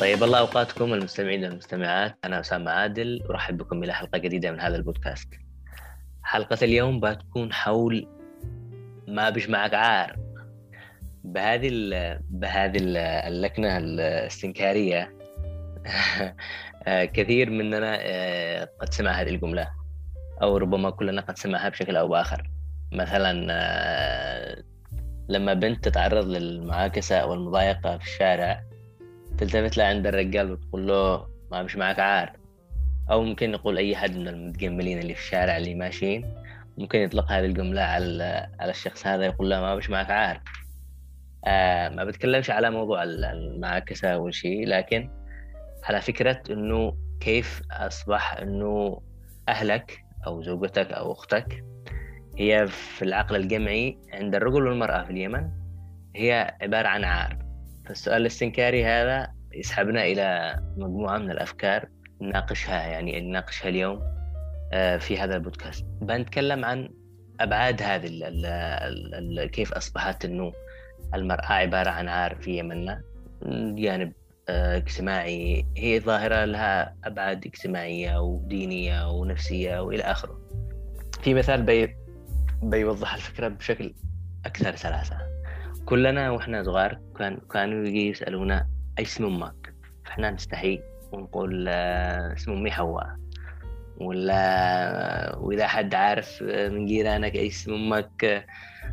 طيب الله أوقاتكم المستمعين والمستمعات. أنا أسامة عادل أرحب بكم إلى حلقة جديدة من هذا البودكاست. حلقة اليوم بتكون حول ما بيجمعك عار. بهذه ال بهذه اللكنة الاستنكارية كثير مننا آه، قد سمع هذه الجملة أو ربما كلنا قد سمعها بشكل أو بآخر. مثلا آه، لما بنت تتعرض للمعاكسة أو المضايقه في الشارع تلتفت لها عند الرجال وتقول له ما مش معك عار. أو ممكن نقول أي حد من المتجملين اللي في الشارع اللي ماشيين ممكن يطلق هذه الجملة على على الشخص هذا يقول له ما مش معك عار. آه ما بتكلمش على موضوع المعاكسة أول شيء لكن على فكرة إنه كيف أصبح إنه أهلك أو زوجتك أو أختك هي في العقل الجمعي عند الرجل والمرأة في اليمن هي عبارة عن عار. فالسؤال الاستنكاري هذا يسحبنا إلى مجموعة من الأفكار نناقشها يعني نناقشها اليوم آه، في هذا البودكاست. بنتكلم عن أبعاد هذه ال ال كيف أصبحت أنه المرأة عبارة عن عار في يمننا جانب آه، اجتماعي. هي ظاهرة لها أبعاد اجتماعية ودينية ونفسية وإلى آخره. في مثال بي بيوضح الفكرة بشكل أكثر سلاسة. كلنا وإحنا صغار كان كانوا يجي يسألونا أي اسم أمك؟ فإحنا نستحي ونقول آه، اسم أمي حواء. ولا وإذا حد عارف من جيرانك أي اسم أمك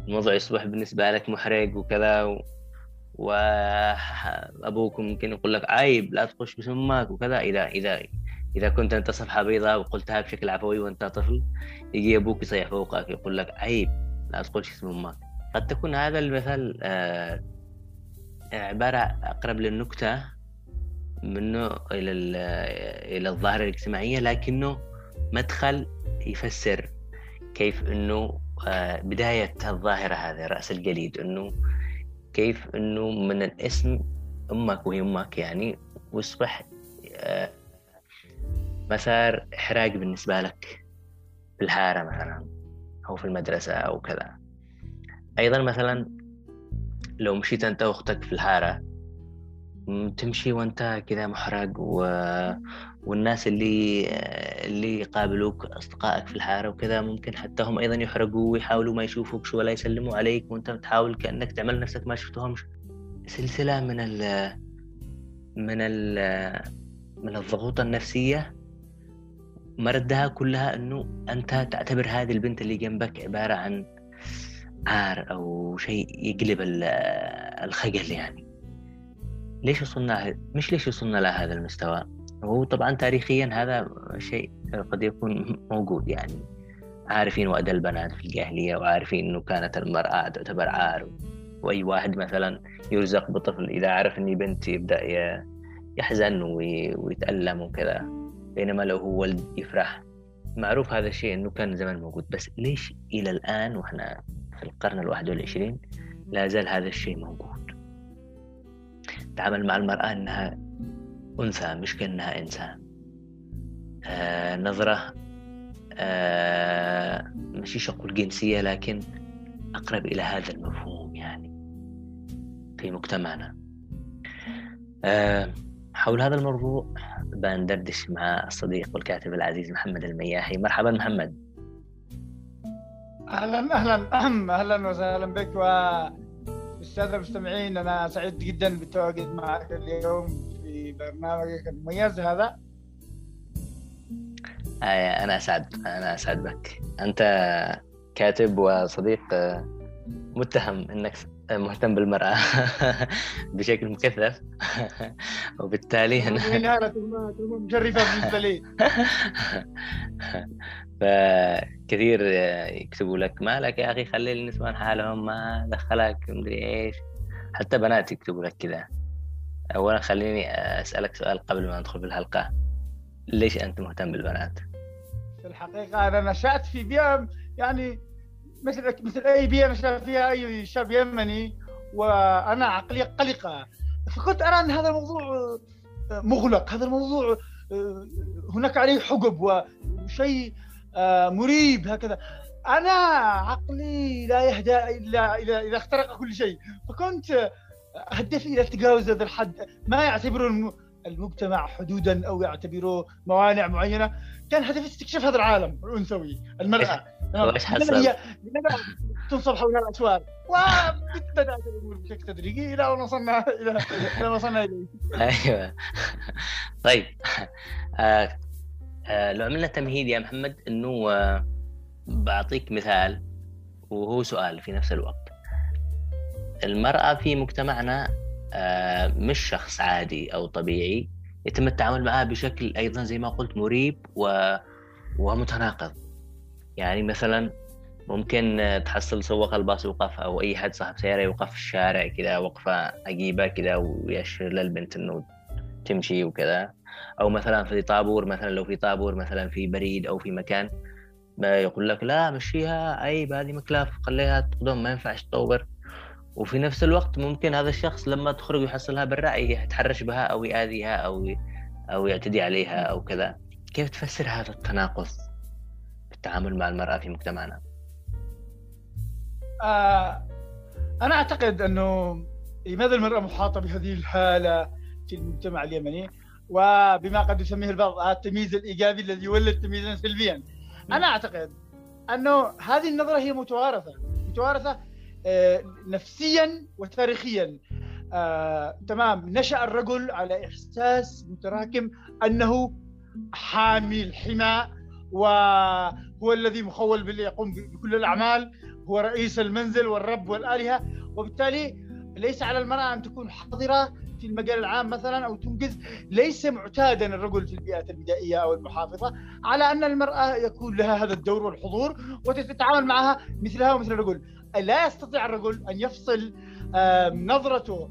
الموضوع يصبح بالنسبة لك محرج وكذا و... وأبوك ممكن يقول لك عيب لا تخش باسم أمك. وكذا. إذا إذا إذا كنت أنت صفحة بيضاء وقلتها بشكل عفوي وأنت طفل يجي أبوك يصيح فوقك يقول لك عيب لا تقولش اسم أمك. قد تكون هذا المثال آه، عبارة أقرب للنكتة منه إلى إلى الظاهرة الاجتماعية لكنه مدخل يفسر كيف إنه آه، بداية الظاهرة هذه رأس الجليد إنه كيف إنه من الاسم أمك وهي أمك يعني وأصبح آه، مسار إحراج بالنسبة لك في الحارة مثلا أو في المدرسة أو كذا. أيضا مثلا لو مشيت أنت وأختك في الحارة تمشي وأنت كذا محرج و... والناس اللي اللي يقابلوك أصدقائك في الحارة وكذا ممكن حتى هم أيضا يحرقوا ويحاولوا ما يشوفوك ولا يسلموا عليك وأنت تحاول كأنك تعمل نفسك ما شفتهمش سلسلة من ال من ال من الضغوط النفسية مردها كلها إنه أنت تعتبر هذه البنت اللي جنبك عبارة عن عار أو شيء يقلب الخجل يعني. ليش وصلنا مش ليش وصلنا لهذا المستوى؟ هو طبعا تاريخيا هذا شيء قد يكون موجود يعني. عارفين وأد البنات في الجاهلية وعارفين أنه كانت المرأة تعتبر عار. وأي واحد مثلا يرزق بطفل إذا عرف أني بنت يبدأ يحزن ويتألم وكذا. بينما لو هو ولد يفرح معروف هذا الشيء أنه كان زمان موجود. بس ليش إلى الآن وإحنا في القرن الواحد والعشرين لا زال هذا الشيء موجود. تعامل مع المرأة أنها أنثى مش كأنها إنسان. آه نظرة آه مش أقول جنسية لكن أقرب إلى هذا المفهوم يعني في مجتمعنا. آه حول هذا الموضوع بندردش مع الصديق والكاتب العزيز محمد المياحي. مرحبا محمد. أهلا أهلا أهلا وسهلا بك و الساده المستمعين أنا سعيد جدا بالتواجد معك اليوم برنامجك المميز هذا. آه أنا أسعد أنا أسعد بك. أنت كاتب وصديق متهم أنك مهتم بالمرأة بشكل مكثف. وبالتالي أنا مشرفة بالنسبة لي. فكثير يكتبوا لك مالك يا أخي خلي النسوان حالهم ما دخلك مدري إيش. حتى بنات يكتبوا لك كذا. اولا خليني أسألك سؤال قبل ما ندخل في الحلقة ليش أنت مهتم بالبنات؟ في الحقيقة أنا نشأت في بيئة يعني مثل مثل أي بيئة نشا فيها أي شاب يمني وأنا عقليه قلقة. فكنت أرى أن هذا الموضوع مغلق. هذا الموضوع هناك عليه حقب وشيء مريب هكذا. أنا عقلي لا يهدى إلا إذا إذا اخترق كل شيء. فكنت هدف إلى تجاوز هذا الحد. ما يعتبره المجتمع حدودا أو يعتبروه موانع معينة. كان هدف استكشاف هذا العالم الأنثوي المرأة؟ لماذا هي؟ لماذا تنصب حولها الأسوار؟ وبدات الأمور بشكل تدريجي إلى أن وصلنا إلى إلى وصلنا إليه. أيوه. طيب. آه آه لو عملنا تمهيد يا محمد إنه آه بعطيك مثال وهو سؤال في نفس الوقت. المرأة في مجتمعنا مش شخص عادي أو طبيعي يتم التعامل معها بشكل أيضا زي ما قلت مريب و... ومتناقض. يعني مثلا ممكن آه، تحصل سواق الباص يوقف أو أي حد صاحب سيارة يوقف في الشارع كذا وقفة عجيبة كذا ويشير للبنت إنه تمشي وكذا. أو مثلا في طابور مثلا لو في طابور مثلا في بريد أو في مكان يقول لك لا مشيها عيب هذه مكلاف خليها تقدم ما ينفعش تطور. وفي نفس الوقت ممكن هذا الشخص لما تخرج يحصلها برا يتحرش بها أو يأذيها أو أو يعتدي عليها أو كذا. كيف تفسر هذا التناقض في التعامل مع المرأة في مجتمعنا؟ آه أنا أعتقد أنه لماذا المرأة محاطة بهذه الحالة في المجتمع اليمني؟ وبما قد يسميه البعض التمييز الإيجابي الذي يولد تمييزا سلبيا. أنا أعتقد أنه هذه النظرة هي متوارثة. متوارثة آه، نفسيا وتاريخيا. آه، تمام. نشأ الرجل على إحساس متراكم أنه حامي الحمى وهو الذي مخول يقوم بكل الأعمال هو رئيس المنزل والرب والآلهة. وبالتالي ليس على المرأة أن تكون حاضرة في المجال العام مثلا أو تنجز. ليس معتادا الرجل في البيئات البدائية أو المحافظة على أن المرأة يكون لها هذا الدور والحضور وتتعامل معها مثلها ومثل الرجل. لا يستطيع الرجل أن يفصل نظرته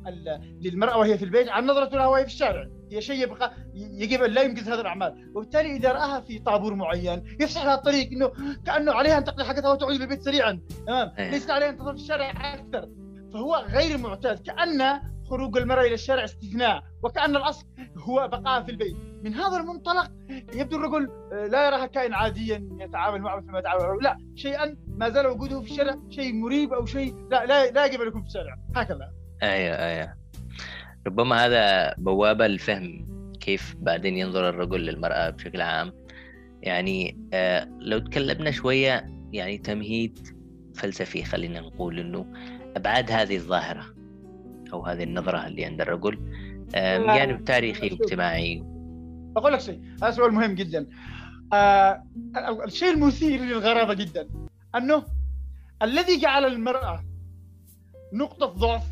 للمرأة وهي في البيت عن نظرته لها وهي في الشارع. هي شيء يبقى يجب أن لا ينجز هذه الأعمال. وبالتالي إذا رآها في طابور معين يفسح لها الطريق إنه كأنه عليها أن تقضي حاجتها وتعود للبيت سريعا. تمام؟ إيه. ليس عليها أن تظل في الشارع أكثر. فهو غير معتاد. كأن خروج المرأة إلى الشارع استثناء وكأن الأصل هو بقاء في البيت. من هذا المنطلق يبدو الرجل آه، لا يراها كائن عاديا يتعامل معه مثل ما يتعامل لا شيئا ما زال وجوده في الشارع شيء مريب أو شيء لا لا, لا يجب أن يكون في الشارع. هكذا. أيوه أيوه. ربما هذا بوابة لفهم كيف بعدين ينظر الرجل للمرأة بشكل عام. يعني آه لو تكلمنا شوية يعني تمهيد فلسفي خلينا نقول إنه أبعاد هذه الظاهرة. أو هذه النظرة اللي عند الرجل جانب تاريخي واجتماعي. أقول لك شيء هذا سؤال مهم جدا. آه الشيء المثير للغرابة جدا أنه الذي جعل المرأة نقطة ضعف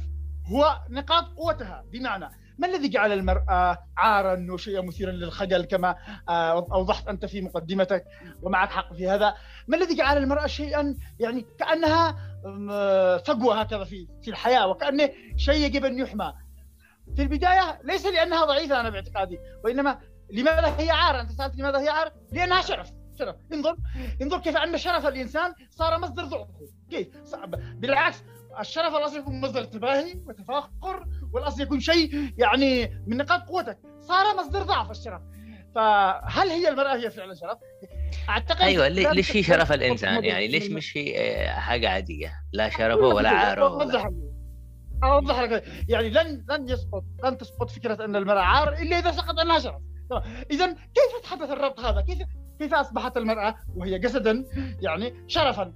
هو نقاط قوتها. بمعنى ما الذي جعل المرأة عارا وشيئا مثيرا للخجل كما آه، أوضحت أنت في مقدمتك ومعك حق في هذا؟ ما الذي جعل المرأة شيئا يعني كأنها فقوة هكذا في في الحياة وكأنه شيء يجب أن يحمى؟ في البداية ليس لأنها ضعيفة أنا باعتقادي وإنما لماذا هي عار؟ أنت سألت لماذا هي عار؟ لأنها شرف شرف. انظر انظر كيف أن شرف الإنسان صار مصدر ضعفه. كيف؟ بالعكس الشرف الاصل يكون مصدر تباهي وتفاخر والأصل يكون شيء يعني من نقاط قوتك. صار مصدر ضعف الشرف. فهل هي المرأة هي فعلا شرف؟ أعتقد أيوه ليش هي شرف الإنسان؟ يعني ليش مش هي آه، حاجة عادية؟ لا شرفه ولا عاره ولا أوضح لك. يعني لن لن يسقط لن تسقط فكرة أن المرأة عار إلا إذا سقط أنها شرف. اذا كيف حدث الربط هذا؟ كيف كيف أصبحت المرأة وهي جسدا يعني شرفا؟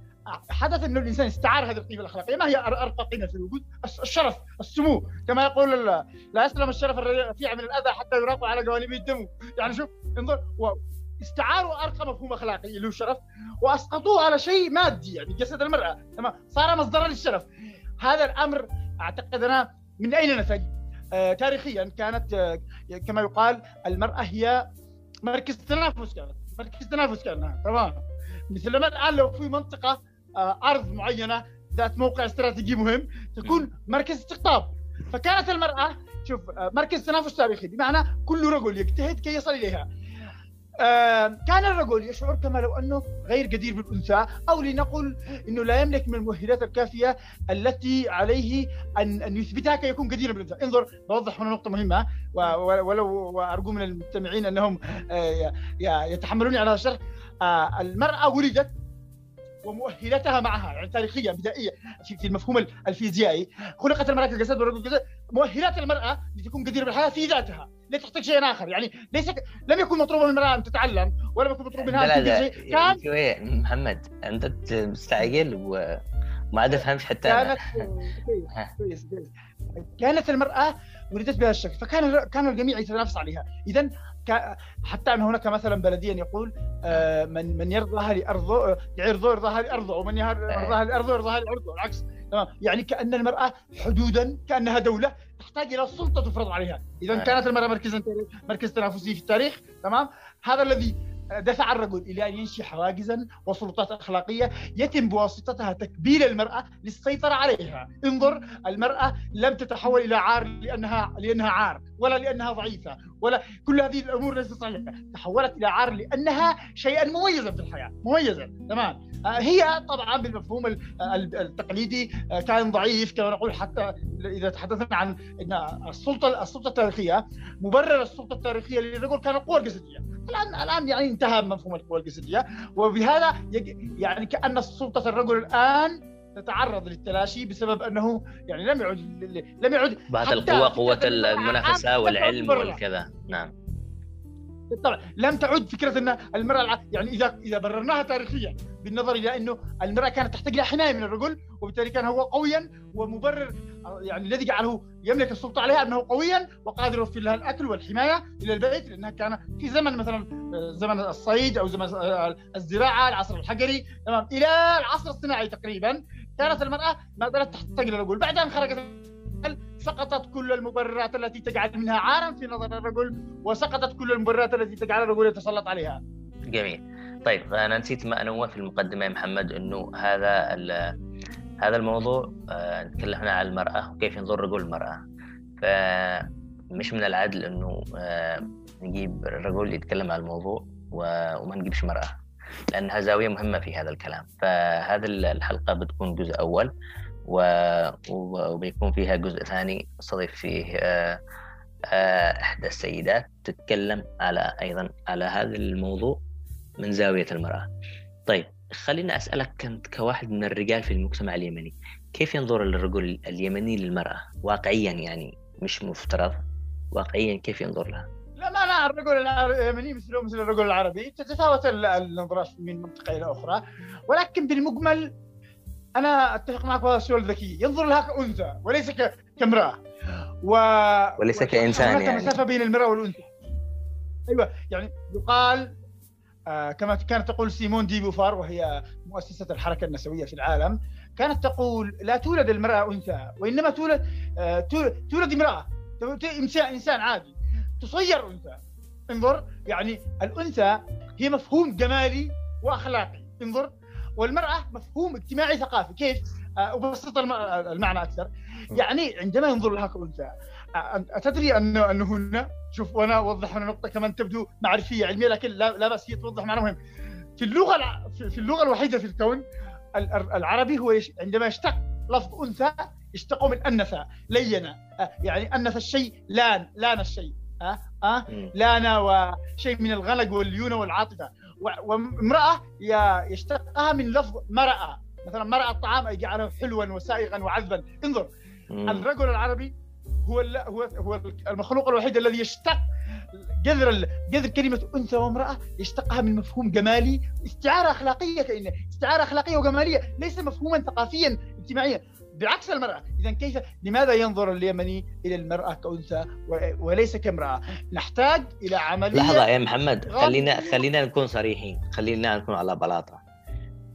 حدث انه الإنسان استعار هذه القيمة الأخلاقية. ما هي أرقى قيمة في الوجود؟ الشرف السمو. كما يقول لا يسلم الشرف الرفيع من الأذى حتى يراق على جوانبه الدم. يعني شوف انظر استعاروا أرقى مفهوم أخلاقي اللي هو الشرف وأسقطوه على شيء مادي يعني جسد المرأة. تمام؟ صار مصدرا للشرف. هذا الأمر أعتقد أنا من أين نتج؟ آه تاريخيا كانت آه كما يقال المرأة هي مركز تنافس كانت. مركز تنافس كانت. تمام؟ مثل ما الآن لو في منطقة ارض معينة ذات موقع استراتيجي مهم تكون مركز استقطاب. فكانت المرأة شوف آه، مركز تنافس تاريخي بمعنى كل رجل يجتهد كي يصل إليها. آه، كان الرجل يشعر كما لو أنه غير جدير بالأنثى أو لنقل إنه لا يملك من المؤهلات الكافية التي عليه ان أن يثبتها كي يكون جديرا بالأنثى، انظر بوضح هنا نقطة مهمة ولو وارجو من المستمعين أنهم يتحملوني على هذا الشرح. المرأة ولدت ومؤهلاتها معها يعني تاريخيا بدائيه في المفهوم الفيزيائي. خلقت المرأة كالجسد والرجل كالجسد. مؤهلات المرأة لتكون جديره بالحياة في ذاتها لا تحتاج شيء آخر. يعني ليس. لم يكن مطلوبا من المرأة أن تتعلم ولا يكن مطلوب منها أن تنجز كان شوية محمد أنت مستعجل وما عاد أفهمش حتى كانت كويس كويس كانت المرأة ولدت بهذا الشكل فكان كان الجميع يتنافس عليها. اذا حتى أن هناك مثلا بلديا يقول آه، من من يرضاها لارضه يرضى يرضاها لارضه ومن يرضاها لارضه يرضاها لارضه العكس. تمام. يعني كأن المرأة حدودا كأنها دولة تحتاج إلى سلطة تفرض عليها. اذا كانت المرأة مركزا مركز تنافسي في التاريخ. تمام. هذا الذي دفع الرجل إلى أن ينشئ حواجزا وسلطات أخلاقية يتم بواسطتها تكبيل المرأة للسيطرة عليها، انظر المرأة لم تتحول إلى عار لأنها لأنها عار. ولا لأنها ضعيفة ولا كل هذه الأمور ليست صحيحة، تحولت إلى عار لأنها شيئا مميزا في الحياة، مميزا تمام. آه، هي طبعا بالمفهوم التقليدي آه، كان ضعيف كما نقول حتى إذا تحدثنا عن إن السلطة السلطة التاريخية مبرر السلطة التاريخية للرجل كان القوى الجسدية. الآن الآن يعني انتهى مفهوم القوى الجسدية وبهذا يعني كأن سلطة الرجل الآن تتعرض للتلاشي بسبب أنه يعني لم يعد لم يعد بعد القوة قوة المنافسة والعلم والكذا. نعم. بالطبع لم تعد فكرة أن المرأة يعني إذا إذا بررناها تاريخيا بالنظر إلى أنه المرأة كانت تحتاج إلى حمايه من الرجل وبالتالي كان هو قويا ومبرر يعني الذي جعله يملك السلطة عليها أنه قويا وقادر يوفر لها الأكل والحماية إلى البيت لأنها كان في زمن مثلا زمن الصيد أو زمن الزراعة العصر الحجري تمام إلى العصر الصناعي تقريبا كانت المرأة ما زالت تحتاج إلى الرجل. بعد أن خرجت سقطت كل المبررات التي تجعل منها عارا في نظر الرجل وسقطت كل المبررات التي تجعل الرجل يتسلط عليها. جميل. طيب أنا نسيت ما أنوه في المقدمة يا محمد إنه هذا هذا الموضوع آه، تكلمنا عن المرأة وكيف ينظر الرجل المرأة. فمش من العدل إنه آه، نجيب الرجل يتكلم عن الموضوع وما نجيبش مرأة لأنها زاوية مهمة في هذا الكلام. فهذه الحلقة بتكون جزء اول وبيكون فيها جزء ثاني استضيف فيه آه، آه، إحدى السيدات تتكلم على أيضا على هذا الموضوع من زاوية المرأة. طيب خليني أسألك كنت كواحد من الرجال في المجتمع اليمني كيف ينظر الرجل اليمني للمرأة؟ واقعيا يعني مش مفترض. واقعيا كيف ينظر لها؟ لا ما لا الرجل اليمني مثله مثل الرجل العربي تتفاوت النظرات من منطقة إلى أخرى ولكن بالمجمل أنا أتفق معك هذا السؤال الذكي. ينظر لها كأنثى وليس كامرأة. و... وليس كإنسان يعني. مسافة بين المرأة والأنثى. أيوه يعني يقال آه كما كانت تقول سيمون دي بوفار وهي مؤسسة الحركة النسوية في العالم كانت تقول لا تولد المرأة أنثى وإنما تولد آه تولد امرأة. إنسان عادي. تصير أنثى. انظر يعني الأنثى هي مفهوم جمالي وأخلاقي. انظر والمرأة مفهوم اجتماعي ثقافي. كيف؟ آه، أبسط المعنى أكثر. يعني عندما ينظر لها كأنثى آه، انه انه هنا شوف وأنا أوضح هنا نقطة كمان تبدو معرفية علمية لكن لا, لا بس هي توضح معنى مهم. في اللغة في اللغة الوحيدة في الكون العربي هو عندما يشتق لفظ أنثى يشتق من انث لين آه، يعني انث الشيء لأن لأن الشيء. ها أه؟ لانا وشيء من الغلق والليونه والعاطفة. وامرأة يشتقها من لفظ مرأة. مثلا مرأة الطعام أي جعله حلوا وسائغا وعذبا. انظر مم. الرجل العربي هو هو هو المخلوق الوحيد الذي يشتق جذر جذر كلمة أنثى وامرأة يشتقها من مفهوم جمالي. استعارة أخلاقية كأنه استعارة أخلاقية وجمالية. ليس مفهوما ثقافيا اجتماعيا. بعكس المرأة. إذا كيف لماذا ينظر اليمني إلى المرأة كأنثى وليس كامرأة؟ نحتاج إلى عملية لحظة يا محمد. خلينا خلينا نكون صريحين. خلينا نكون على بلاطة.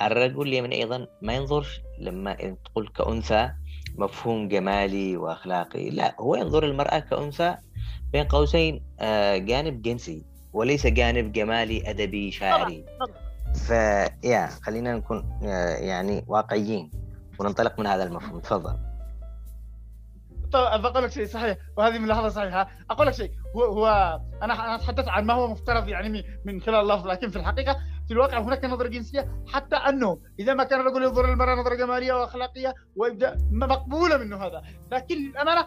الرجل اليمني أيضا ما ينظر لما تقول كأنثى مفهوم جمالي وأخلاقي. لا هو ينظر المرأة كأنثى بين قوسين آه، جانب جنسي وليس جانب جمالي أدبي شاعري. فيا خلينا نكون آه، يعني واقعيين. وننطلق من هذا المفهوم. تفضل. بقول لك شيء صحيح وهذه ملاحظه صحيحة. أقول لك شيء هو هو أنا أنا أتحدث عن ما هو مفترض يعني من خلال اللفظ لكن في الحقيقة في الواقع هناك نظرة جنسية حتى أنه إذا ما كان الرجل ينظر للمراه نظرة جمالية وأخلاقية ويبدأ مقبولة منه هذا. لكن للأمانة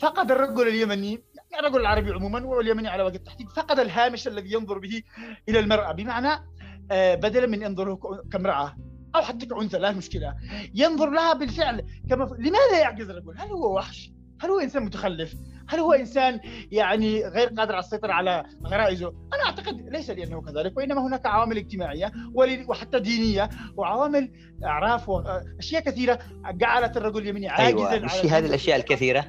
فقد الرجل اليمني يعني الرجل العربي عموما واليمني على وجه التحديد فقد الهامش الذي ينظر به إلى المرأة. بمعنى آه، بدلا من ينظره كامرأة. أو حتى كأنثى لا مشكلة ينظر لها بالفعل كما لماذا يعجز الرجل؟ هل هو وحش؟ هل هو إنسان متخلف؟ هل هو إنسان يعني غير قادر على السيطرة على غرائزه؟ أنا أعتقد ليس لأنه كذلك وإنما هناك عوامل اجتماعية وحتى دينية وعوامل أعراف واشياء كثيرة جعلت الرجل اليمني عاجزا أيوة. وش هذه الأشياء الكثيرة؟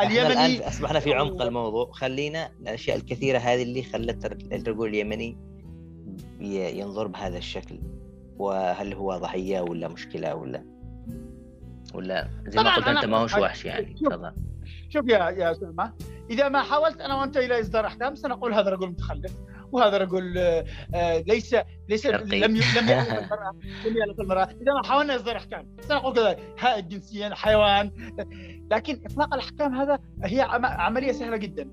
اليمني الآن أصبحنا في عمق الموضوع خلينا الأشياء الكثيرة هذه اللي خلت الرجل اليمني ينظر بهذا الشكل وهل هو ضحية ولا مشكلة ولا ولا زي ما قلت أنت ما هوش وحش يعني تفضل. شوف يا يا اسامه إذا ما حاولت أنا وأنت إلى إصدار أحكام سنقول هذا رجل متخلف. وهذا رجل آه، ليس ليس لم لم يعرف المراه لم يعرف المراه إذا ما حاولنا اصدار أحكام. سنقول كذلك هائل جنسيا حيوان. لكن إطلاق الأحكام هذا هي عملية سهلة جدا.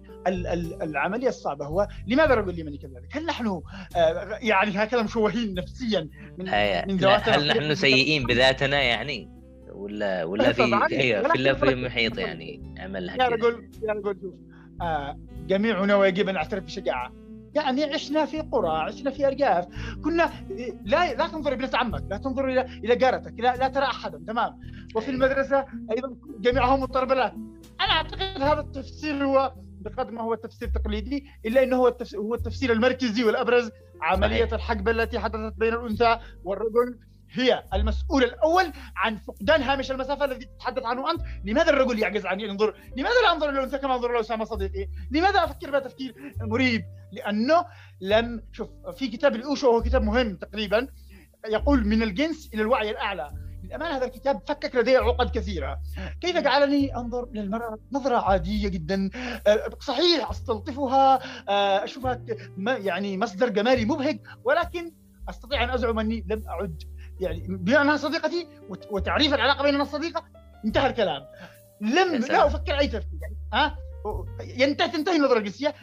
العملية الصعبة هو لماذا رجل يمني كذلك؟ هل نحن آه، يعني هكذا مشوهين نفسيا من من ذواتنا هل نحن سيئين بذاتنا يعني؟ ولا ولا في في في محيط يعني عملها يا رجل يا رجل شوف آه جميعنا ويجب أن نعترف بشجاعة. يعني عشنا في قرى عشنا في ارياف كنا لا لا تنظر ابنه عمك لا تنظر إلى إلى جارتك لا, لا ترى أحدا تمام. وفي المدرسة أيضا جميعهم مضطربات أنا أعتقد هذا التفسير هو بقدر ما هو التفسير التقليدي إلا إنه هو التفسير, هو التفسير المركزي والأبرز عملية الحقبة التي حدثت بين الأنثى والرجل. هي المسؤول الأول عن فقدان هامش المسافة الذي تتحدث عنه أنت، لماذا الرجل يعجز عن ينظر؟ لماذا لا أنظر إلى الأنثى كما أنظر إلى أسامة صديقي؟ لماذا أفكر بهذا تفكير مريب؟ لأنه لم شوف في كتاب الاوشو وهو كتاب مهم تقريبا. يقول من الجنس إلى الوعي الأعلى. للأمانة هذا الكتاب فكك لدي عقد كثيرة. كيف جعلني أنظر للمراه نظرة عادية جدا. أه، صحيح أستلطفها. أه، أشوفها يعني مصدر جمالي مبهج ولكن أستطيع أن أزعم أني لم أعد يعني بما انها صديقتي وتعريف العلاقه بيننا الصديقة انتهى الكلام. لم لا أفكر أي تفكير. يعني ها ينتهي تنتهي النظرة الجنسية.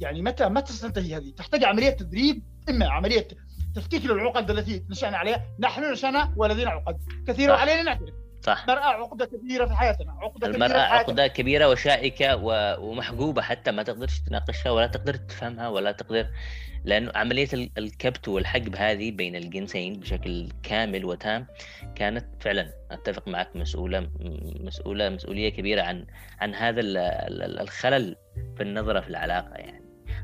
يعني متى متى ستنتهي هذه؟ تحتاج عملية تدريب؟ إما عملية تفكيك للعقد التي نشأنا عليها، نحن نشأنا ولدينا عقد. كثيره علينا نعترف. صح المرأة عقدة كبيرة في حياتنا عقدة المرأة كبيرة في حياتنا. عقدة كبيرة وشائكة ومحجوبة حتى ما تقدرش تناقشها ولا تقدر تفهمها ولا تقدر لأنه عملية الكبت والحجب هذه بين الجنسين بشكل كامل وتام كانت فعلا أتفق معك مسؤولة مسؤولة مسؤولية كبيرة عن عن هذا الخلل في النظرة في العلاقة يعني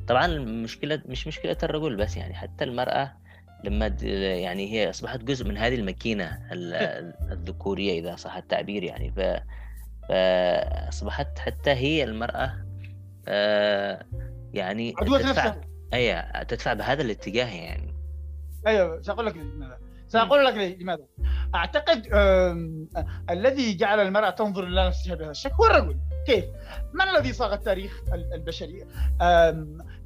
طبعا المشكلة مش مشكلة الرجل بس يعني حتى المرأة لما يعني هي أصبحت جزء من هذه الماكينة الذكورية إذا صح التعبير يعني. ف فأصبحت حتى هي المرأة آه، يعني نفسها. أي تدفع بهذا الاتجاه يعني. أيوه سأقول لك لماذا. سأقول لك لماذا. أعتقد الذي جعل المرأة تنظر إلى نفسها بهذا الشكل هو الرجل. كيف؟ من الذي صاغ التاريخ البشري؟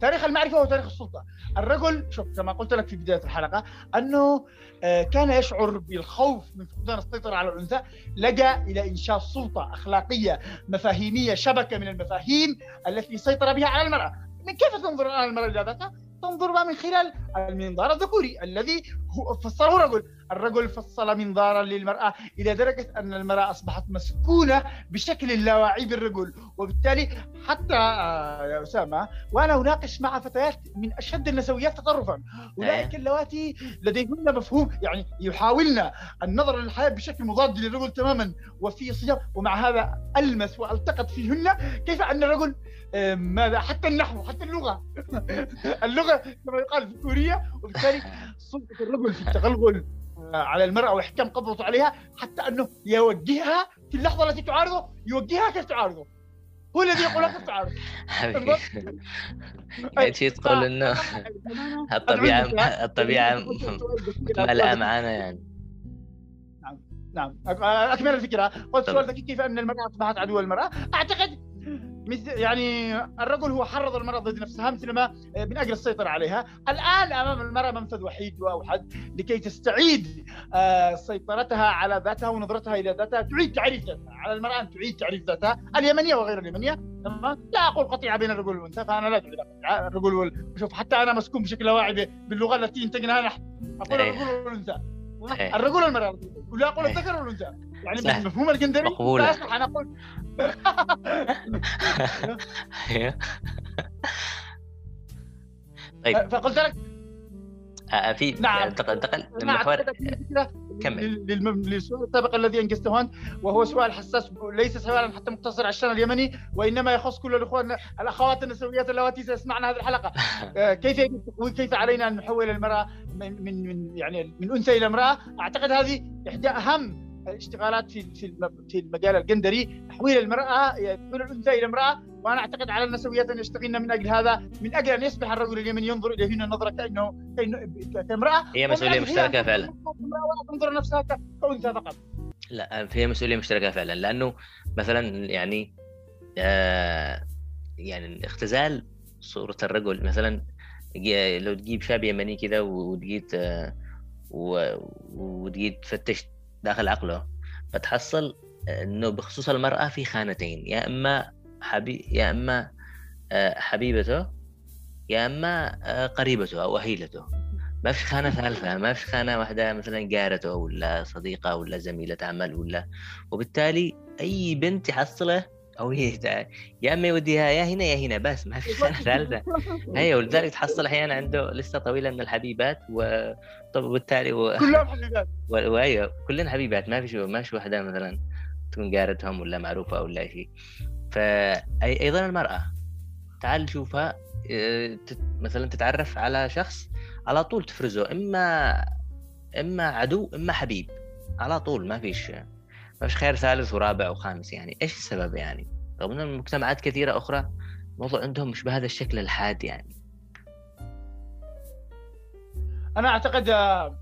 تاريخ المعرفة وتاريخ السلطة. الرجل شوف كما قلت لك في بداية الحلقة أنه آه، كان يشعر بالخوف من فقدان السيطرة على الأنثى، لجأ إلى إنشاء سلطة أخلاقية مفاهيمية شبكة من المفاهيم التي سيطر بها على المرأة. من كيف تنظر الان المرأة إلى ذاتها؟ تنظر من خلال المنظار الذكوري الذي فسره رجل. الرجل فصل منظارا للمرأة إلى درجة أن المرأة أصبحت مسكونة بشكل لا واعي بالرجل وبالتالي حتى آه، يا أسامة وأنا أناقش مع فتيات من أشد النسويات تطرفا. أولئك نعم. اللواتي لديهن مفهوم يعني يحاولن النظر للحياة بشكل مضاد للرجل تماما. وفي صيام ومع هذا ألمس وألتقط فيهن كيف أن الرجل ماذا؟ حتى النحو حتى اللغة. اللغة كما يقال في كوريا وبالتالي سلطة الرجل في التغلغل آه، على المرأة وإحكام قبضته عليها حتى أنه يوجهها في اللحظة التي تعارضه يوجهها كيف تعارضه؟ هو الذي يقول لك تعارض يعني تقول إنه الطبيعة الطبيعة ملأة معنا يعني. نعم نعم. أكمل الفكرة. قلت سؤال ذكي كيف أن المرأة أصبحت عدو المرأة؟ أعتقد مثل يعني الرجل هو حرض المرأة ضد نفسها مثلما آه، من أجل السيطرة عليها. الآن أمام المرأة منفذ وحيد وأوحد لكي تستعيد آه، سيطرتها على ذاتها ونظرتها إلى ذاتها. تعيد تعريف ذاتها. على المرأة أن تعيد تعريف ذاتها اليمنية وغير اليمنية. تمام؟ لا أقول قطيعة بين الرجل والأنثى فأنا لا أدعو الرجل وال... شوف حتى أنا مسكون بشكل واعي باللغة التي انتجناها نحن. أقول إيه. الرجل والأنثى. الرجل والمرأة ولا أقول الذكر والأنثى. يعني بالمفهوم الجندري؟ مقبولة أنا أقول. طيب فقلت لك آه، في نعم. انتقل انتقل. المحور كمل. للسؤال السابق الذي انجزته انت وهو سؤال حساس ليس سؤالا حتى مقتصر على الشان اليمني وإنما يخص كل الإخوان الأخوات النسويات اللواتي سيسمعن هذه الحلقة. آه، كيف كيف علينا أن نحول المرأة من من يعني من أنثى إلى امرأة؟ أعتقد هذه إحدى أهم الاشتغالات في في في المجال الجندري تحويل المرأة تحويل الأنثى إلى امرأة. وأنا أعتقد على النسويات أن يشتغلن من أجل هذا من أجل أن يصبح الرجل اليمني ينظر اليهن نظرة كأنه كامرأة. هي مسؤولية مشتركة فعلا. ولا تنظر نفسها كأنثى فقط. لا هي مسؤولية مشتركة فعلا. لأنه مثلا يعني آه يعني اختزال صورة الرجل. مثلا لو تجيب شاب يمني كذا وتجيت آه وتجيت تفتش داخل عقله فتحصل إنه بخصوص المرأة في خانتين يا إما حبي يا إما آه، حبيبته يا إما آه، قريبته أو أهيلته. ما في خانة ثالثة ما في خانة واحدة مثلا جارته ولا صديقة ولا زميلة عمل ولا وبالتالي أي بنت تحصله أو هي يا اما يوديها يا هنا يا هنا بس ما في خانه ثالثه أيوه ولذلك تحصل أحيانا عنده لسه طويلة من الحبيبات وبالتالي و... كلهم حبيبات. وأيوة كلنا حبيبات ما في شو ما في واحدة مثلا تكون جارتهم ولا معروفة ولا شيء. فايضا المرأة تعال شوفها آه، مثلا تتعرف على شخص على طول تفرزه اما إما عدو إما حبيب على طول ما فيش ما فيش خير ثالث ورابع وخامس يعني. إيش السبب يعني؟ رغم ان المجتمعات كثيرة أخرى الموضوع عندهم مش بهذا الشكل الحاد يعني. أنا أعتقد آه،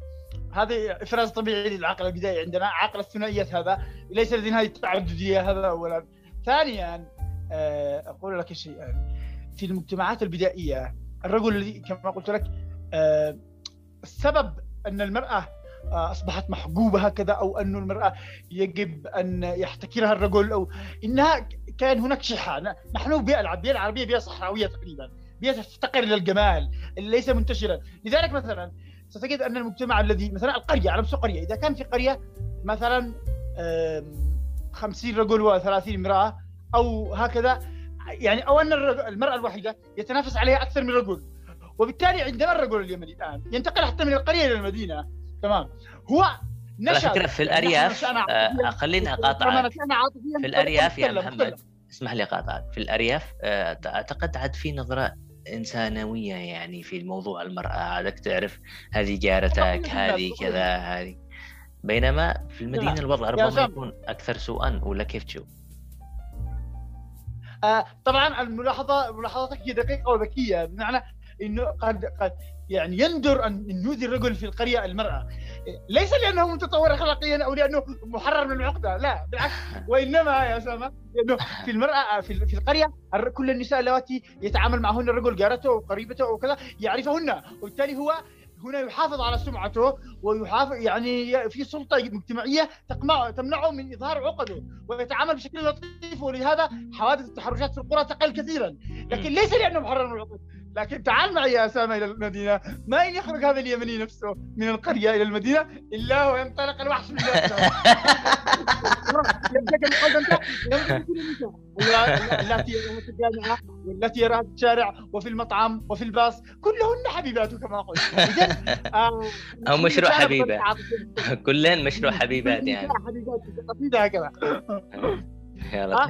هذه إفراز طبيعي للعقل البدائي عندنا. عقل الثنائيات هذا ليس لدينا هذه التعدديه هذا اولا. ثانيا آه، أقول لك شيئا. في المجتمعات البدائية الرجل الذي كما قلت لك آه، السبب أن المرأة آه، أصبحت محجوبة هكذا أو أن المرأة يجب أن يحتكرها الرجل أو إنها كان هناك شحه نحن بيئة البيئه العربية بيئة صحراوية تقريبا. بيئة تفتقر إلى الجمال ليس منتشرا. لذلك مثلا ستجد أن المجتمع الذي مثلا القرية على مستوى قريه إذا كان في قرية مثلا 50 رجل و30 امرأة أو هكذا يعني أو أن المرأة الوحيدة يتنافس عليها أكثر من رجل. وبالتالي عندنا الرجل اليمني الآن ينتقل حتى من القرية إلى المدينة تمام. هو نشأ على فكرة في الأرياف آه خليني أقاطعك. في الأرياف يا محمد. اسمح لي أقاطعك. في الأرياف آه أعتقد عاد في نظرة إنسانوية يعني في الموضوع المرأة. عادك تعرف هذه جارتك هذه كذا هذه. بينما في المدينة الوضع ربما يكون أكثر سوءا. ولا كيف تشوف؟ آه طبعا الملاحظة ملاحظتك هي دقيقة وذكية. بمعنى إنه قد قد يعني يندر أن يؤذي الرجل في القرية المرأة. ليس لأنه متطور اخلاقيا أو لأنه محرر من العقده لا بالعكس. وإنما يا أسامة لأنه في المرأة في, في القرية كل النساء اللواتي يتعامل معهن الرجل جارته وقريبته وكذا يعرفهن. وبالتالي هو هنا يحافظ على سمعته ويحافظ يعني في سلطة مجتمعية تقمع تمنعه من إظهار عقده ويتعامل بشكل لطيف. ولهذا حوادث التحرشات في القرى تقل كثيرا. لكن ليس لأنه محرر من العقد لكن تعال معي يا أسامة إلى المدينة. ما ان يخرج هذا اليمني نفسه من القرية إلى المدينة إلا وينطلق الوحش من التي في الجامعة والتي يراها في الشارع وفي المطعم وفي الباص كلهن حبيبات كما قلت. آه، أو مشروع حبيبة. كلهن مشروع حبيبات يعني. حبيبات قصيده هكذا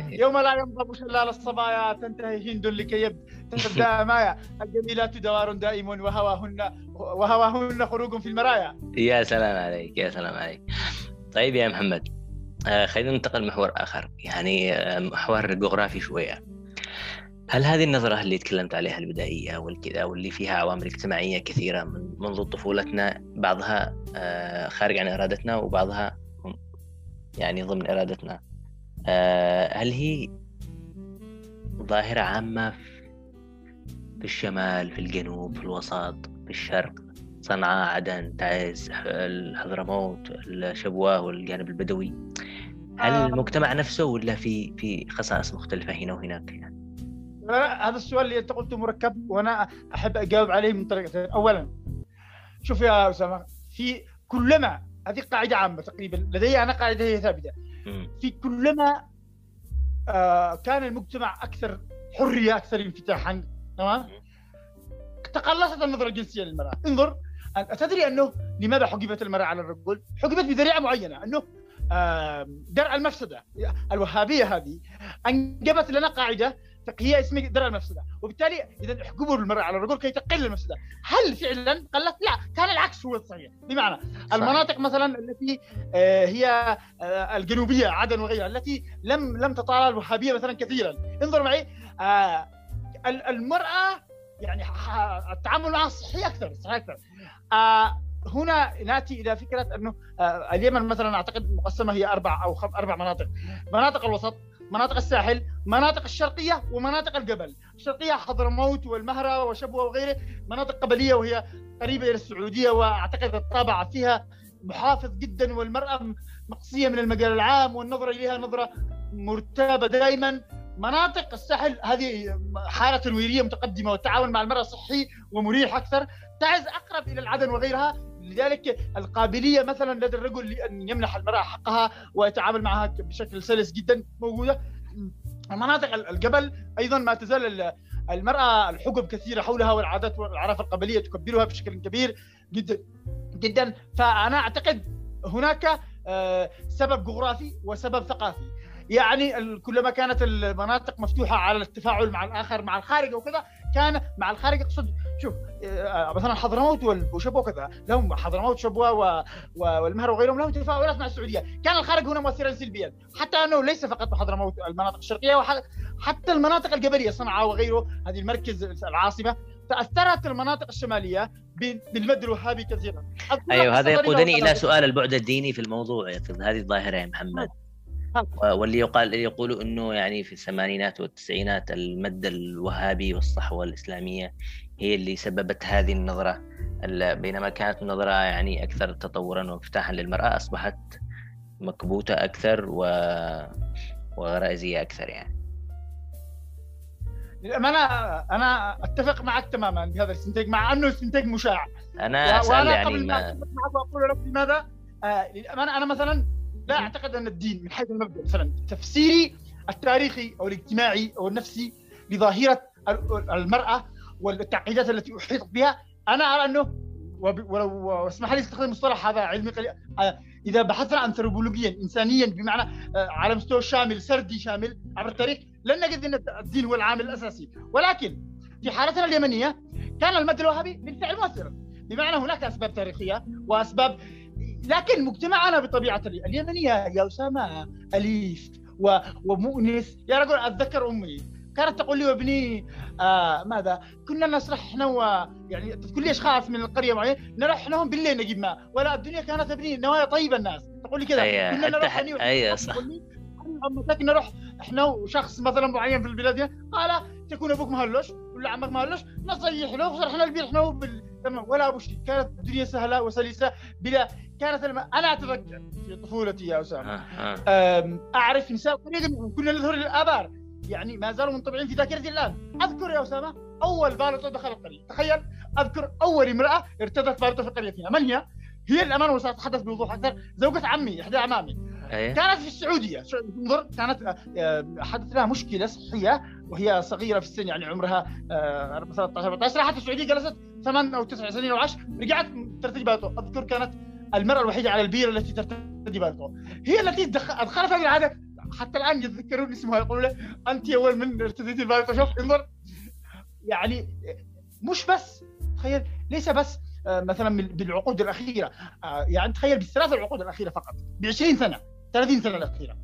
يوم لا ينضب شلال الصبايا تنتهي هند لكي تبدا مايا. الجميلات دوار دائم وهواهن وهواهن خروج في المرايا. يا سلام عليك يا سلام عليك. طيب يا محمد آه خلينا ننتقل لمحور آخر. يعني آه محور جغرافي شوية. هل هذه النظرة اللي تكلمت عليها البدائية والكذا واللي فيها عوامل اجتماعية كثيرة من منذ طفولتنا بعضها آه خارج عن إرادتنا وبعضها يعني ضمن إرادتنا؟ هل هي ظاهرة عامة في الشمال في الجنوب في الوسط في الشرق صنعاء عدن تعز الحضرموت الشبوة والجانب البدوي هل آه. المجتمع نفسه ولا في في خصائص مختلفة هنا وهناك يعني؟ هذا السؤال اللي انت قلته مركب وأنا احب اجاوب عليه من طريقتين اولا شوف يا أسامة في كلما هذه قاعدة عامة تقريبا لدي أنا قاعدة هي ثابتة في كلما آه كان المجتمع أكثر حرية أكثر انفتاحا تمام؟ تقلصت النظرة الجنسية للمرأة. انظر أتدري أنه لماذا حجبت المرأة على الرجل؟ حجبت بذريعة معينة أنه درء المفسدة الوهابية هذه أنجبت لنا قاعدة فقهيه اسمها درء المفسدة. وبالتالي إذا احجبوا المرأة على الرجل كي تقل المفسدة. هل فعلا قلت؟ لا كان العكس هو الصحيح. بمعنى صحيح. المناطق مثلا التي آه، هي آه، الجنوبية عدن وغيرها التي لم لم تطال الوهابية مثلا كثيرا. انظر معي آه، المرأة يعني التعامل معها صحي أكثر صحي أكثر. هنا نأتي إلى فكرة أنه اليمن مثلا أعتقد مقسمة هي أربع أو أربع مناطق. مناطق الوسط مناطق الساحل مناطق الشرقية ومناطق الجبل. الشرقية حضرموت والمهرة وشبوة وغيره مناطق قبلية وهي قريبة إلى السعودية وأعتقد الطابع فيها محافظ جدا والمرأة مقصية من المجال العام والنظرة إليها نظرة مرتابة دائما مناطق الساحل هذه حالة تنويرية متقدمة والتعاون مع المرأة صحي ومريح أكثر. تعز أقرب إلى العدن وغيرها. لذلك القابلية مثلا لدى الرجل لأن يمنح المرأة حقها ويتعامل معها بشكل سلس جدا موجودة. مناطق الجبل أيضا ما تزال المرأة الحجب كثيرة حولها والعادات والعرف القبليه تكبرها بشكل كبير جدا. جدا. فأنا أعتقد هناك آه، سبب جغرافي وسبب ثقافي. يعني كلما كانت المناطق مفتوحة على التفاعل مع الآخر مع الخارج وكذا كان مع الخارج أقصد شوف آه، مثلا حضرموت وشبوه كذا لهم حضرموت شبوه والمهر وغيرهم لهم تفاعلات مع السعودية، كان الخارج هنا مؤثرا سلبيا، حتى أنه ليس فقط بحضرموت المناطق الشرقية حتى المناطق الجبلية صنعاء وغيره هذه المركز العاصمة تأثرت المناطق الشمالية بالمد الوهابي كثيرا. أيوه هذا يقودني إلى سؤال البعد الديني في الموضوع هذه الظاهرة يا محمد. واللي يقال يقولوا إنه يعني في الثمانينات والتسعينات المد الوهابي والصحوة الإسلامية هي اللي سببت هذه النظرة بينما كانت النظرة يعني أكثر تطورا وانفتاحا للمرأة أصبحت مكبوتة أكثر و... وغرائزية أكثر يعني. للأمانة أنا أتفق معك تماما بهذا الإستنتاج مع أنه إستنتاج مشاع. أنا أسأل يعني قبل ما أقول لك لماذا؟ آه للأمانة أنا مثلا لا أعتقد أن الدين من حيث المبدأ مثلا تفسيري التاريخي أو الاجتماعي أو النفسي لظاهرة المرأة والتعقيدات التي احيطت بها أنا أرى أنه ولو اسمح لي استخدم المصطلح هذا علمي قليل. آه، إذا بحثنا انثروبولوجيا انسانيا بمعنى آه، على مستوى شامل سردي شامل عبر التاريخ لن نجد أن الدين هو العامل الأساسي. ولكن في حالتنا اليمنية كان المد الوهابي بالفعل مؤثرا. بمعنى هناك أسباب تاريخية وأسباب لكن مجتمعنا بطبيعة اليمنية يا أسامة أليف ومؤنس يا رجل أتذكر أمي. كانت تقول لي وابني آه ماذا؟ كنا نسرح إحنا و يعني تذكر لي اشخاص من القرية معينه نروح إحنا بالليل نجيب ماء. ولا الدنيا كانت ابني نوايا طيبة الناس. تقول لي كذا. أيه كنا نروح التح... أيوه صح. نروح إحنا وشخص مثلا معين في البلاد قال تكون أبوك مهلوش ولا عمك مهلوش نصيح له وصرحنا البير إحنا بال... ولا أبو شيء كانت الدنيا سهلة وسلسة بلا كانت الم... أنا أتذكر في طفولتي يا اسامه آه آه. أعرف نساء كنا نظهر للآبار. يعني ما زالوا منطبعين في ذاكرتي الآن. أذكر يا أسامة أول بالغه دخل القرية. تخيل أذكر أول امرأة ارتدت بالغه في قريتنا من هي؟ هي الأمانة وسأتحدث بوضوح أكثر. زوجة عمي إحدى اعمامي أيه. كانت في السعودية. انظر كانت آه، حدث لها مشكلة صحية وهي صغيرة في السن يعني عمرها 13 14 راحت السعودية جلست ثمان أو تسع سنين أو 10 رجعت ترتدي بالغه أذكر كانت المرأة الوحيدة على البير التي ترتدي بالغه هي التي أدخلت هذه العادة حتى الآن يتذكرون اسمها يقولوا له أنت اول من ارتديتي البالغه شوف انظر يعني مش بس تخيل ليس بس آه، مثلا بالعقود الأخيرة. آه، يعني تخيل بالثلاث العقود الأخيرة فقط ب 20 سنة 30 سنة الأخيرة.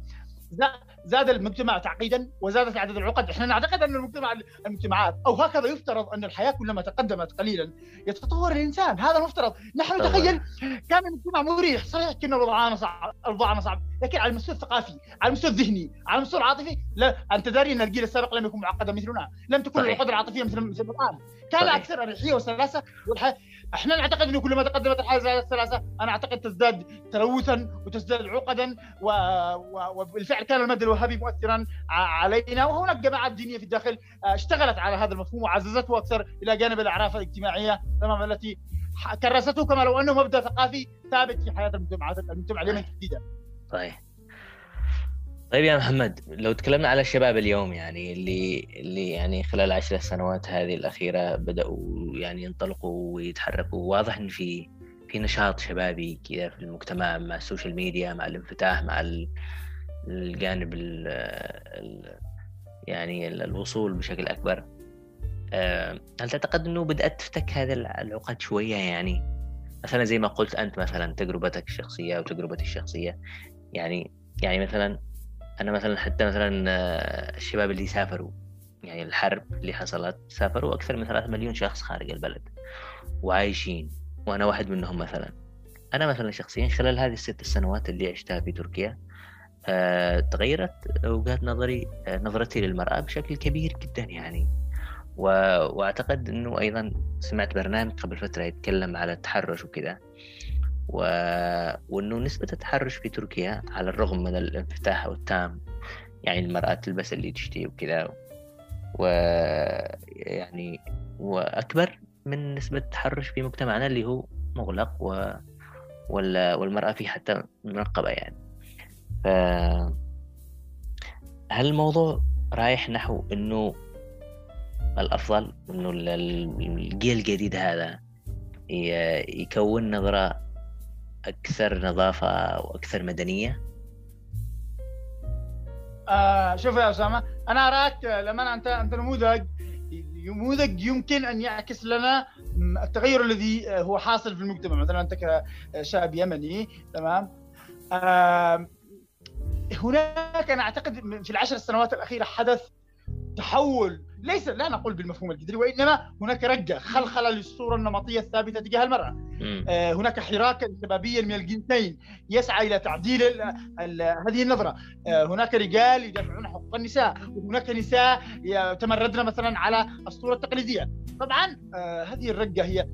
زاد المجتمع تعقيدا وزادت عدد العقد، إحنا نعتقد أن المجتمع المجتمعات أو هكذا يفترض أن الحياة كلما تقدمت قليلا يتطور الإنسان، هذا المفترض، نحن نتخيل كان المجتمع مريح، صحيح كنا وضعنا صعب، اوضاعنا صعب، لكن على المستوى الثقافي، على المستوى الذهني، على المستوى العاطفي، لا أنت داري أن الجيل السابق لم يكن معقدا مثلنا، لم تكن العقد العاطفية مثل مثل الآن، كان أكثر اريحيه وسلاسه والحياة إحنا نعتقد إنه كلما تقدمت الحياة الثلاثه أنا أعتقد تزداد تلوثا وتزداد عقدا و... و... وبالفعل كان المد الوهابي مؤثرا علينا وهناك جماعات دينية في الداخل آه، اشتغلت على هذا المفهوم وعززته أكثر إلى جانب الأعراف الاجتماعية تماما التي كرسته كما لو أنه مبدأ ثقافي ثابت في حياة المجتمعات المجتمع اليمني تحديدا. طيب طيب يا محمد لو تكلمنا على الشباب اليوم يعني اللي اللي يعني خلال عشر سنوات هذه الأخيرة بدأوا يعني ينطلقوا ويتحركوا واضح إن في في نشاط شبابي كذا في المجتمع مع السوشيال ميديا مع الانفتاح مع الجانب ال ال يعني الوصول بشكل أكبر. آه، هل تعتقد أنه بدأت تفتك هذه العقد شوية يعني؟ مثلا زي ما قلت أنت مثلا تجربتك الشخصية وتجربتي الشخصية يعني يعني مثلا أنا مثلا حتى مثلا آه، الشباب اللي سافروا يعني الحرب اللي حصلت سافروا أكثر من ثلاثة مليون شخص خارج البلد وعايشين وأنا واحد منهم مثلا. أنا مثلا شخصيا خلال هذه الست سنوات اللي عشتها في تركيا آه، تغيرت وجهة نظري آه، نظرتي للمرأة بشكل كبير جدا يعني. و... وأعتقد إنه أيضا سمعت برنامج قبل فترة يتكلم على التحرش وكذا. و... وإنه نسبة التحرش في تركيا على الرغم من الانفتاح التام يعني المرأة تلبس اللي تشتهي وكذا و يعني وأكبر من نسبة التحرش في مجتمعنا اللي هو مغلق و... وال... والمرأة فيه حتى منقبة يعني. ف هل الموضوع رايح نحو إنه الأفضل إنه الجيل الجديد هذا يكون نظرة أكثر نظافة وأكثر مدنية؟ آه شوف يا أسامة أنا أراك لما أنت أنت نموذج نموذج يمكن أن يعكس لنا التغير الذي هو حاصل في المجتمع مثلا أنت كشاب يمني تمام آه هناك أنا أعتقد في العشر سنوات الأخيرة حدث تحول ليس لا نقول بالمفهوم الجذري وإنما هناك رجة خلخلة للصورة النمطية الثابتة تجاه المرأة. آه هناك حراكا شبابيا من الجنسين يسعى إلى تعديل ال ال هذه النظرة. آه هناك رجال يدافعون حقوق النساء وهناك نساء يتمردن مثلا على الصورة التقليدية. طبعا آه هذه الرجة هي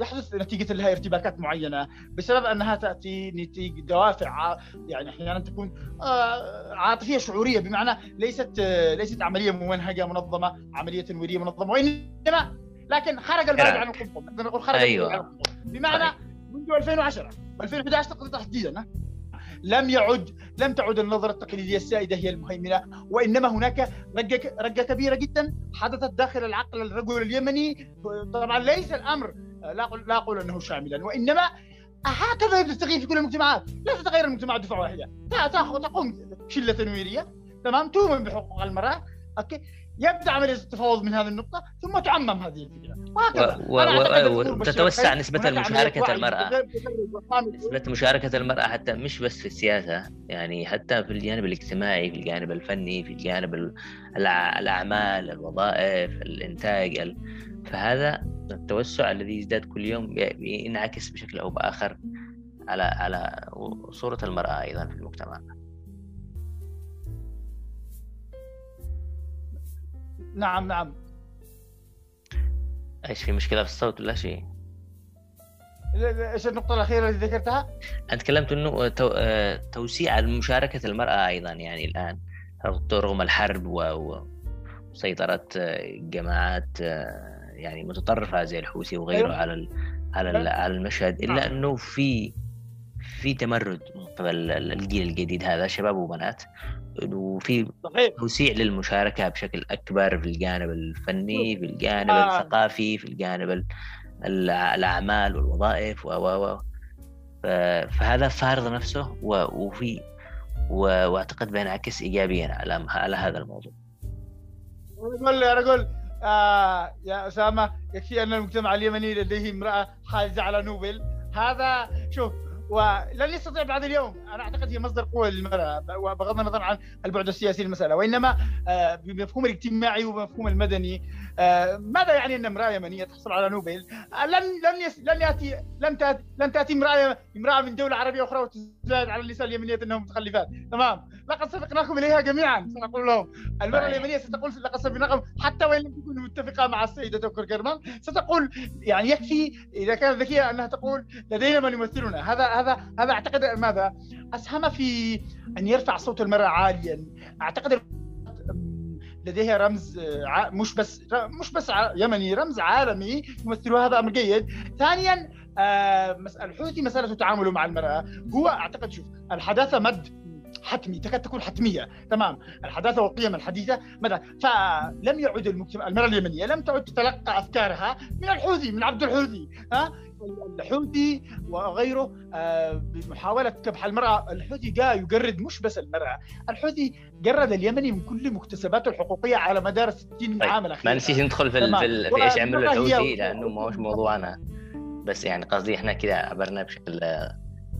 يحدث نتيجة لها ارتباكات معينة بسبب أنها تأتي نتيجة دوافع يعني أحيانا تكون آه، عاطفية شعورية بمعنى ليست آه، ليست عملية ممنهجة منظمة عملية تنويرية منظمة وإنما لكن خرج البلد عن نقدر نقول خرج أيوة. عن بمعنى منذ 2010 2011 تحديدا. لم يعد لم تعد النظرة التقليدية السائدة هي المهيمنة وإنما هناك رجة, رجة كبيرة جدا حدثت داخل العقل الرجل اليمني. طبعا ليس الأمر لا أقول لا أقول أنه شاملا. وإنما هكذا تستغيث في كل المجتمعات. لا تتغير المجتمعات دفعة واحدة. تأخذ تقوم شلة تنويرية. تمام؟ تؤمن بحقوق المرأة. أوكي؟ يبدأ عمليه التفاوض من هذه النقطة ثم تعمم هذه الفكرة. وهكذا. وتتوسع نسبة مشاركة المرأة. نسبة مشاركة المرأة حتى مش بس في السياسة يعني حتى في الجانب الاجتماعي في الجانب الفني في الجانب الأعمال الوظائف الإنتاج فهذا التوسع الذي يزداد كل يوم ينعكس بشكل أو بآخر على على صورة المرأة أيضا في المجتمع نعم نعم إيش في مشكلة في الصوت ولا شيء؟ إيش النقطة الأخيرة اللي ذكرتها؟ أنت تكلمت تو... آه، توسيع مشاركة المرأة أيضا يعني الآن رغم الحرب وسيطرة جماعات آه، يعني متطرفة زي الحوثي وغيره أيوه. على على على المشهد إلا نعم. أنه في في تمرد من قبل الجيل الجديد هذا شباب وبنات وفي توسيع للمشاركة بشكل أكبر في الجانب الفني في الجانب آه. الثقافي في الجانب الأعمال والوظائف و و فهذا فارض نفسه وفي وأعتقد بينعكس ايجابيا على على هذا الموضوع. أقول أقول آه يا أسامة يكفي أن المجتمع اليمني لديه امرأة حائزه على نوبل. هذا شوف ولن يستطيع بعد اليوم. أنا أعتقد هي مصدر قوة للمرأة بغض النظر عن البعد السياسي للمسألة وإنما آه، بمفهوم الاجتماعي ومفهوم المدني آه، ماذا يعني أن امرأة يمنية تحصل على نوبل؟ آه، لن لن يس لن يأتي لن تاتي لن تأتي امرأة امرأة من دولة عربية أخرى وتزايد على النساء اليمنيات انهم متخلفات، تمام؟ لقد سبقناكم إليها جميعا سنقول لهم، المرأة اليمنية ستقول لقد سبقناكم حتى وإن لم تكن متفقة مع السيدة توكر كرمان ستقول يعني يكفي إذا كانت ذكية أنها تقول لدينا من يمثلنا، هذا هذا هذا أعتقد ماذا؟ أسهم في أن يرفع صوت المرأة عاليا، أعتقد لديها رمز مش بس مش بس يمني رمز عالمي يمثل هذا أمر جيد. ثانيا الحوثي مسألة تعامله مع المرأة. هو أعتقد شوف الحداثة مد حتمي تكاد تكون حتمية. تمام. الحداثة والقيم الحديثة ماذا؟ فلم يعد المجتمع المرأة اليمنية لم تعد تتلقى أفكارها من الحوثي من عبد الحوثي ها؟ الحوثي وغيره آه، بمحاولة كبح المرأة. الحوثي جاء يجرد مش بس المرأة. الحوثي جرد اليمني من كل مكتسباته الحقوقية على مدار 60 طيب. عام الأخيرة ما نسيت ندخل في, في, في إيش عملوا الحوثي لأنه ما هوش موضوعنا. بس يعني قصدي إحنا كذا عبرنا بشكل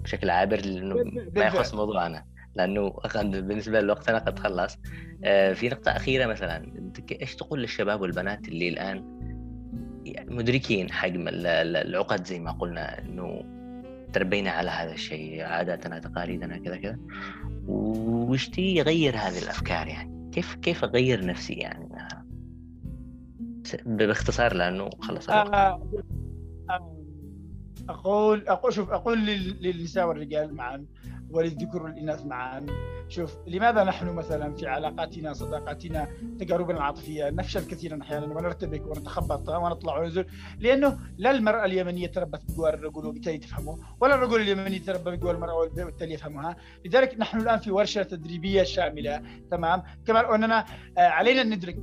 بشكل عابر لأنه ما يخص موضوعنا. لأنه بالنسبة لوقتنا قد خلص. آه، في نقطة أخيرة مثلا إيش تقول للشباب والبنات اللي الآن مدركين حجم العقد زي ما قلنا إنه تربينا على هذا الشيء عاداتنا تقاليدنا كذا كذا؟ ويشتي يغير هذه الأفكار يعني؟ كيف كيف أغير نفسي يعني؟ باختصار لأنه خلص. آه أقول أقول شوف أقول للنساء والرجال معا وللذكور والإناث معا. شوف لماذا نحن مثلا في علاقاتنا صداقاتنا تجاربنا العاطفية؟ نفشل كثيرا أحيانا ونرتبك ونتخبط ونطلع وننزل لأنه لا المرأة اليمنية تربت بجوار الرجل وبالتالي تفهمه ولا الرجل اليمني تربى بجوار المرأة وبالتالي يفهمها. لذلك نحن الآن في ورشة تدريبية شاملة. تمام؟ كما أننا آه، علينا أن ندرك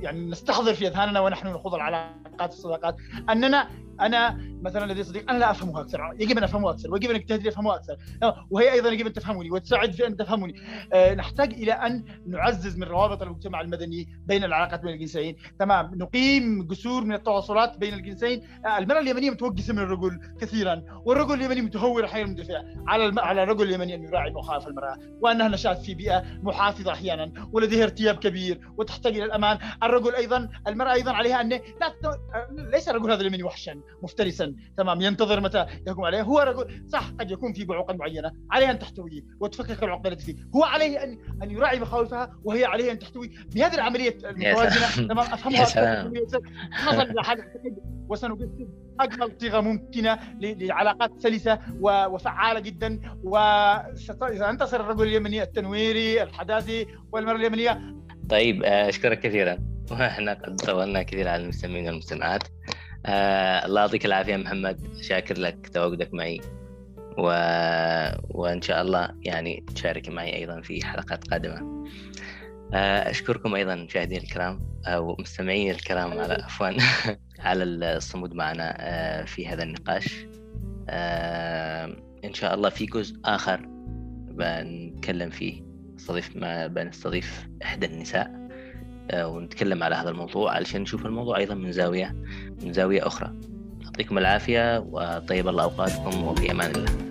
يعني نستحضر في أذهاننا ونحن نخوض العلاقات الصداقات أننا أنا مثلا لدي صديق أنا لا أفهمه أكثر يجب أن أفهمه أكثر ويجب ان اجتهد لافهمه أكثر. وهي أيضا يجب أن تفهمني وتساعد في أن تفهمني. أه نحتاج إلى أن نعزز من روابط المجتمع المدني بين العلاقات بين الجنسين. تمام نقيم جسور من التواصلات بين الجنسين. أه المرأة اليمنية متوقسه من الرجل كثيرا والرجل اليمني متهور أحيانا مندفع. على الم... على الرجل اليمني أن يراعي مخاوف المرأة وأنها نشأت في بيئة محافظة أحيانا ولديها ارتياب كبير وتحتاج إلى الأمان. الرجل أيضا المرأة أيضا عليها أن لا ليس الرجل هذا اليمني وحشا. مفترسا. تمام؟ ينتظر متى؟ يحكم عليه. هو رجل صح قد يكون في عقد معينة عليها أن تحتويه وتفكك العقد التي فيه. هو عليه أن أن يراعي مخاوفها وهي عليه أن تحتوي بهذه العملية المتوازنة. تمام؟ أفهمها نصل إلى حد وسنجسد أجمل صيغة ممكنة لعلاقات سلسة وفعالة جدا. وسينتصر الرجل اليمني التنويري الحداثي والمرأة اليمنية. طيب أشكرك كثيرا. وإحنا قد طولنا كثير على المستمعين والمستمعات. آه الله يعطيك العافية محمد. شاكر لك تواجدك معي. و... وإن شاء الله يعني تشارك معي أيضا في حلقات قادمة. آه أشكركم أيضا مشاهدينا الكرام أو مستمعين الكرام على عفوا على الصمود معنا آه في هذا النقاش. آه إن شاء الله في جزء آخر بنتكلم فيه نستضيف ما بنستضيف إحدى النساء. ونتكلم على هذا الموضوع علشان نشوف الموضوع أيضا من زاوية من زاوية أخرى. يعطيكم العافية وطيب الله أوقاتكم وفي أمان الله.